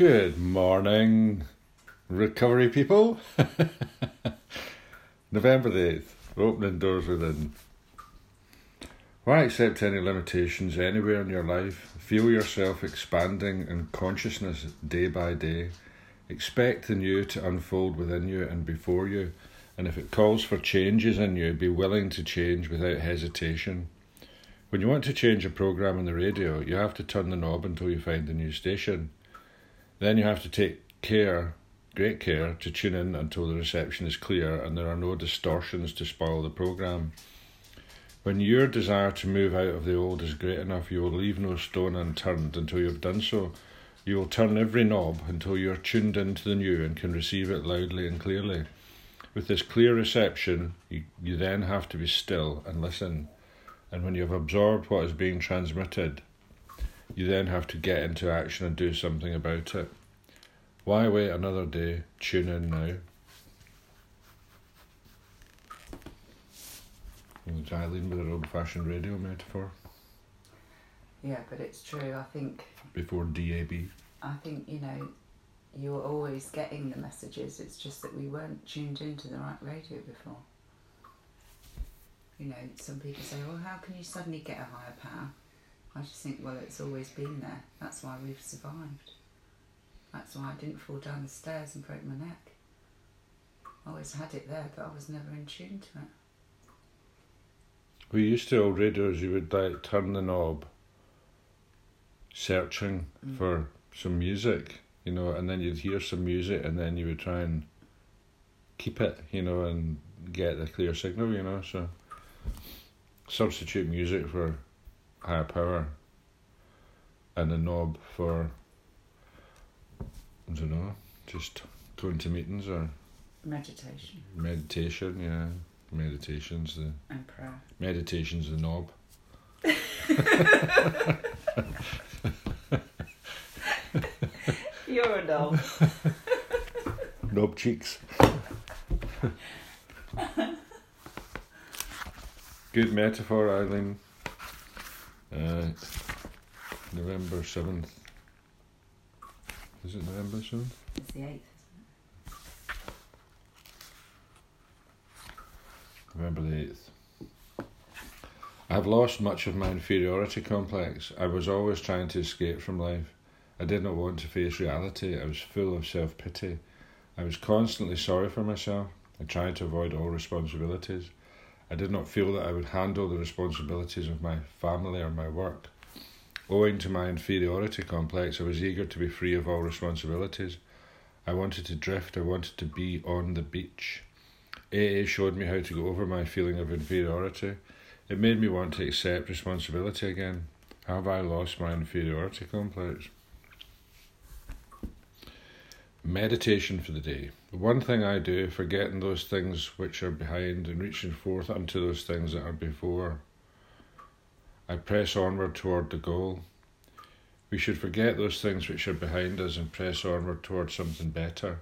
Good morning, recovery people. November the 8th, opening doors within. Why accept any limitations anywhere in your life? Feel yourself expanding in consciousness day by day. Expect the new to unfold within you and before you, and if it calls for changes in you, be willing to change without hesitation. When you want to change a program on the radio, you have to turn the knob until you find a new station. Then you have to take care, great care, to tune in until the reception is clear and there are no distortions to spoil the program. When your desire to move out of the old is great enough, you will leave no stone unturned until you have done so. You will turn every knob until you are tuned into the new and can receive it loudly and clearly. With this clear reception, you, you then have to be still and listen. And when you have absorbed what is being transmitted, you then have to get into action and do something about it. Why wait another day? Tune in now. Was Eileen with her old fashioned radio metaphor Yeah, but it's true. I think before DAB? I think you know you were always getting the messages. It's just that we weren't tuned into the right radio before. You know, some people say, "Well, how can you suddenly get a higher power?" I just think, well, it's always been there. That's why we've survived. That's why I didn't fall down the stairs and break my neck. I always had it there, but I was never in tune to it. We used to old radios, you would like turn the knob, searching Mm. for some music, you know, and then you'd hear some music and then you would try and keep it, you know, and get the clear signal, you know, so substitute music for higher power and a knob for I don't know, just going to meetings or Meditation meditation, yeah. Meditation's the and prayer. meditation's the knob. You're a doll. Knob cheeks. Good metaphor, Eileen. November 7th. Is it November 7th? It's the eighth. isn't it? November the 8th. I've lost much of my inferiority complex. I was always trying to escape from life. I did not want to face reality. I was full of self pity. I was constantly sorry for myself. I tried to avoid all responsibilities. I did not feel that I would handle the responsibilities of my family or my work. Owing to my inferiority complex, I was eager to be free of all responsibilities. I wanted to drift, I wanted to be on the beach. AA showed me how to go over my feeling of inferiority. It made me want to accept responsibility again. Have I lost my inferiority complex? Meditation for the day. One thing I do, forgetting those things which are behind and reaching forth unto those things that are before. I press onward toward the goal. We should forget those things which are behind us and press onward toward something better.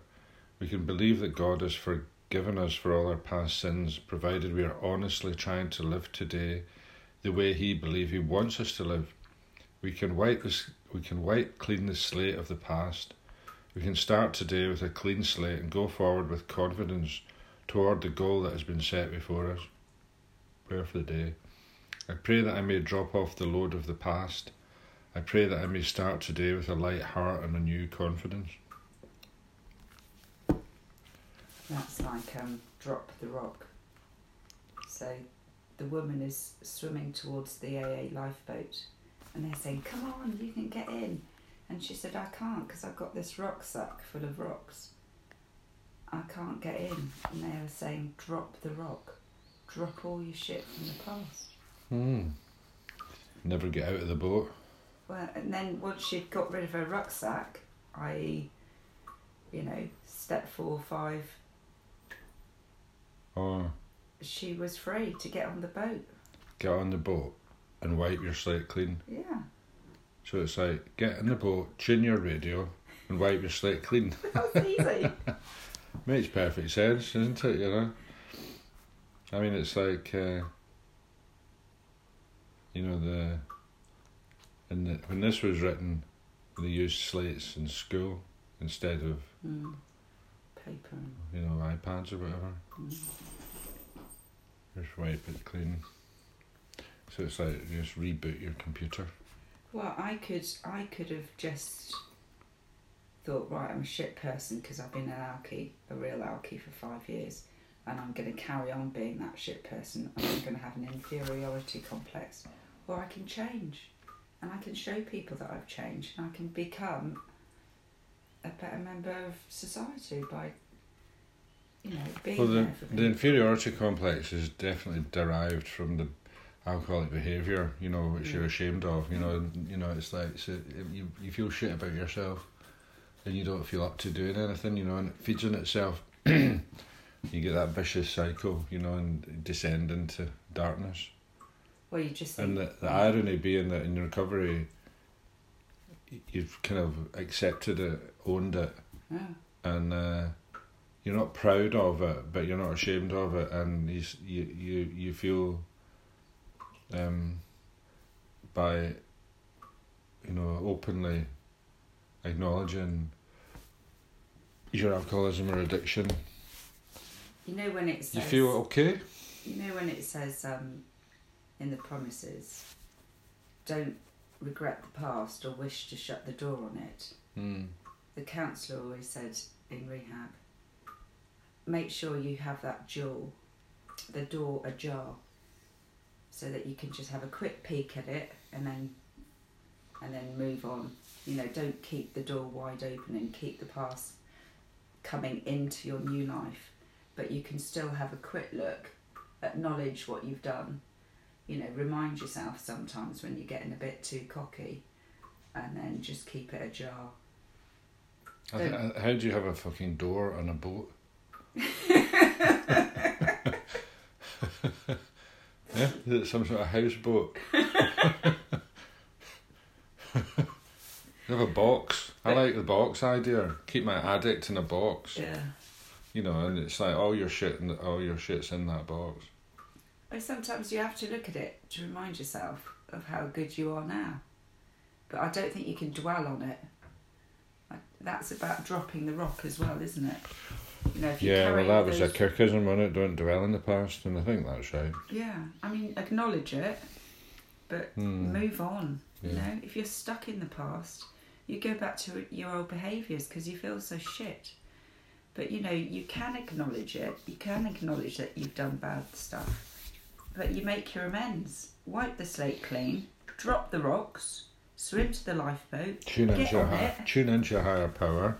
We can believe that God has forgiven us for all our past sins, provided we are honestly trying to live today the way He believes He wants us to live. We can wipe this. We can wipe clean the slate of the past. We can start today with a clean slate and go forward with confidence toward the goal that has been set before us. Prayer for the day. I pray that I may drop off the load of the past. I pray that I may start today with a light heart and a new confidence. That's like um, drop the rock. So the woman is swimming towards the AA lifeboat and they're saying, Come on, you can get in. And she said, I can't because I've got this rucksack full of rocks. I can't get in. And they were saying, Drop the rock. Drop all your shit from the past. Hmm. Never get out of the boat. Well, and then once she'd got rid of her rucksack, i.e., you know, step four, five, Oh, she was free to get on the boat. get on the boat and wipe your slate clean. Yeah. So it's like get in the boat, tune your radio, and wipe your slate clean. That's easy. Makes perfect sense, doesn't it? You know. I mean, it's like uh, you know the. And the, when this was written, they used slates in school. instead of Mm. Paper. you know iPads or whatever. Mm. Just wipe it clean. So it's like just reboot your computer. Well, I could I could have just thought, right, I'm a shit person because I've been an alkie, a real alkie for five years, and I'm going to carry on being that shit person, and I'm going to have an inferiority complex. Or I can change, and I can show people that I've changed, and I can become a better member of society by, you know, being Well, the, the inferiority complex is definitely derived from the alcoholic behaviour, you know, which you're Mm. ashamed of. You know, you know, it's like so you you feel shit about yourself, and you don't feel up to doing anything. You know, and it feeds on itself. you get that vicious cycle, you know, and descend into darkness. well, you just And the, the irony being that in recovery, you've kind of accepted it, owned it, yeah, and uh, you're not proud of it, but you're not ashamed of it, and you you you, you feel um, by you know openly acknowledging your alcoholism or addiction, you know when it says you feel okay. You know when it says um, in the promises, don't regret the past or wish to shut the door on it. Mm. The counsellor always said in rehab, make sure you have that jewel, the door ajar, so that you can just have a quick peek at it and then and then move on. You know, don't keep the door wide open and keep the past coming into your new life, but you can still have a quick look, acknowledge what you've done. You know, remind yourself sometimes when you're getting a bit too cocky, and then just keep it ajar. I th- uh, how do you have a fucking door on a boat? yeah, is it some sort of house houseboat? you have a box. I like the box idea. Keep my addict in a box. Yeah. You know, and it's like all your shit and all your shit's in that box. But sometimes you have to look at it to remind yourself of how good you are now. But I don't think you can dwell on it. That's about dropping the rock as well, isn't it? You know, if you Yeah, well, that was a those- Kirkism on it. Don't dwell in the past, and I think that's right. Yeah, I mean, acknowledge it, but Hmm. move on. You know, if you're stuck in the past, you go back to your old behaviours because you feel so shit. But you know, you can acknowledge it. You can acknowledge that you've done bad stuff, but you make your amends. Wipe the slate clean. Drop the rocks. Swim to the lifeboat. Tune into your on hi- tune into your higher power.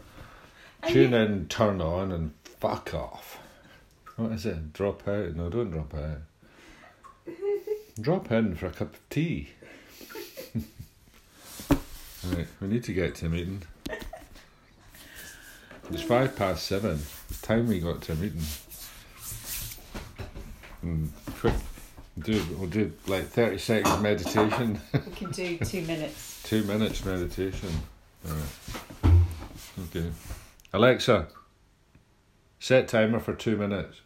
And Tune you- in, turn on, and fuck off. What is it? Drop out? No, don't drop out. drop in for a cup of tea. right, we need to get to a meeting. It's five past seven. It's time we got to a meeting. Mm, quick, do we'll do like thirty seconds meditation. We can do two minutes. Two minutes meditation. Alright. Okay. Alexa, set timer for two minutes.